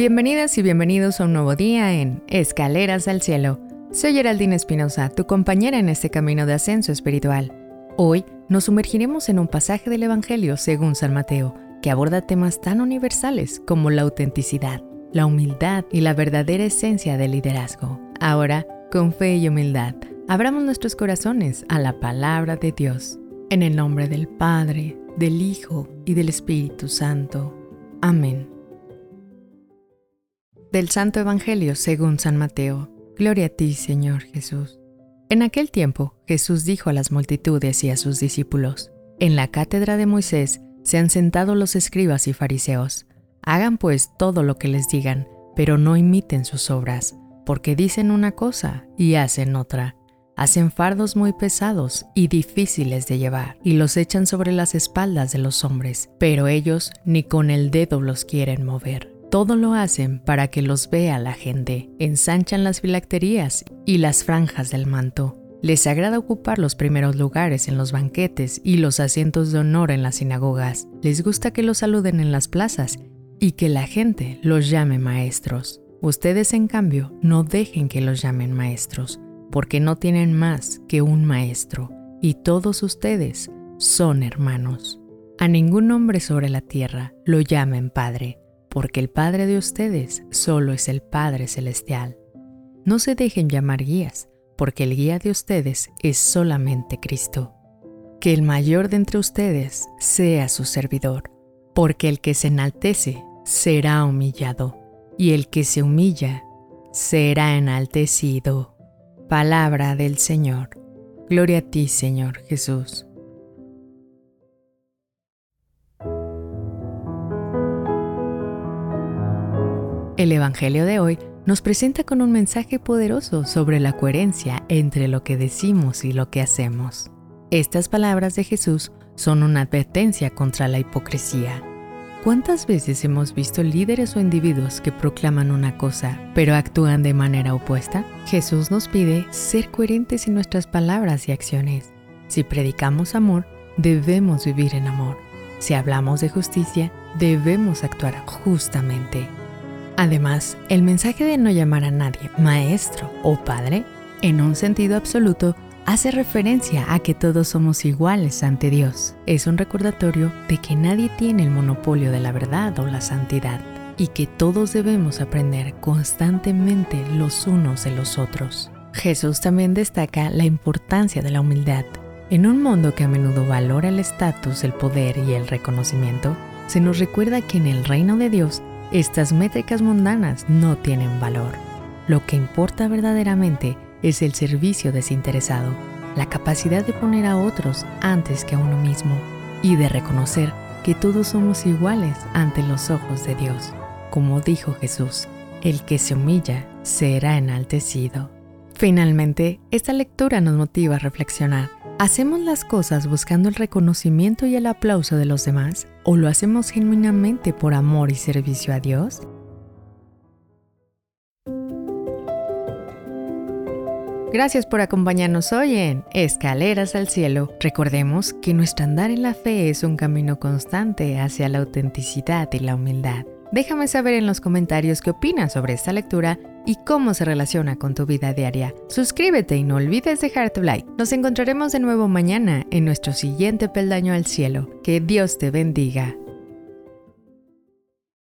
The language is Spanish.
Bienvenidas y bienvenidos a un nuevo día en Escaleras al Cielo. Soy Geraldine Espinosa, tu compañera en este camino de ascenso espiritual. Hoy nos sumergiremos en un pasaje del Evangelio según San Mateo, que aborda temas tan universales como la autenticidad, la humildad y la verdadera esencia del liderazgo. Ahora, con fe y humildad, abramos nuestros corazones a la palabra de Dios. En el nombre del Padre, del Hijo y del Espíritu Santo. Amén. Del Santo Evangelio según San Mateo. Gloria a ti, Señor Jesús. En aquel tiempo, Jesús dijo a las multitudes y a sus discípulos, En la cátedra de Moisés se han sentado los escribas y fariseos. Hagan pues todo lo que les digan, pero no imiten sus obras, porque dicen una cosa y hacen otra. Hacen fardos muy pesados y difíciles de llevar, y los echan sobre las espaldas de los hombres, pero ellos ni con el dedo los quieren mover. Todo lo hacen para que los vea la gente. Ensanchan las filacterías y las franjas del manto. Les agrada ocupar los primeros lugares en los banquetes y los asientos de honor en las sinagogas. Les gusta que los saluden en las plazas y que la gente los llame maestros. Ustedes, en cambio, no dejen que los llamen maestros, porque no tienen más que un maestro, y todos ustedes son hermanos. A ningún hombre sobre la tierra lo llamen Padre porque el Padre de ustedes solo es el Padre Celestial. No se dejen llamar guías, porque el guía de ustedes es solamente Cristo. Que el mayor de entre ustedes sea su servidor, porque el que se enaltece será humillado, y el que se humilla será enaltecido. Palabra del Señor. Gloria a ti, Señor Jesús. El Evangelio de hoy nos presenta con un mensaje poderoso sobre la coherencia entre lo que decimos y lo que hacemos. Estas palabras de Jesús son una advertencia contra la hipocresía. ¿Cuántas veces hemos visto líderes o individuos que proclaman una cosa, pero actúan de manera opuesta? Jesús nos pide ser coherentes en nuestras palabras y acciones. Si predicamos amor, debemos vivir en amor. Si hablamos de justicia, debemos actuar justamente. Además, el mensaje de no llamar a nadie maestro o padre, en un sentido absoluto, hace referencia a que todos somos iguales ante Dios. Es un recordatorio de que nadie tiene el monopolio de la verdad o la santidad y que todos debemos aprender constantemente los unos de los otros. Jesús también destaca la importancia de la humildad. En un mundo que a menudo valora el estatus, el poder y el reconocimiento, se nos recuerda que en el reino de Dios estas métricas mundanas no tienen valor. Lo que importa verdaderamente es el servicio desinteresado, la capacidad de poner a otros antes que a uno mismo y de reconocer que todos somos iguales ante los ojos de Dios. Como dijo Jesús, el que se humilla será enaltecido. Finalmente, esta lectura nos motiva a reflexionar. ¿Hacemos las cosas buscando el reconocimiento y el aplauso de los demás? ¿O lo hacemos genuinamente por amor y servicio a Dios? Gracias por acompañarnos hoy en Escaleras al Cielo. Recordemos que nuestro andar en la fe es un camino constante hacia la autenticidad y la humildad. Déjame saber en los comentarios qué opinas sobre esta lectura y cómo se relaciona con tu vida diaria. Suscríbete y no olvides dejar tu like. Nos encontraremos de nuevo mañana en nuestro siguiente peldaño al cielo. Que Dios te bendiga.